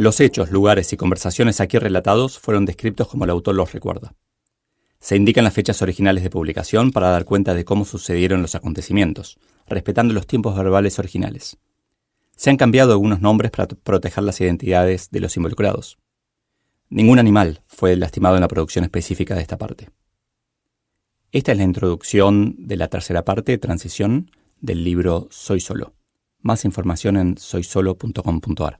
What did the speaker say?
Los hechos, lugares y conversaciones aquí relatados fueron descritos como el autor los recuerda. Se indican las fechas originales de publicación para dar cuenta de cómo sucedieron los acontecimientos, respetando los tiempos verbales originales. Se han cambiado algunos nombres para proteger las identidades de los involucrados. Ningún animal fue lastimado en la producción específica de esta parte. Esta es la introducción de la tercera parte, transición, del libro Soy Solo. Más información en soysolo.com.ar.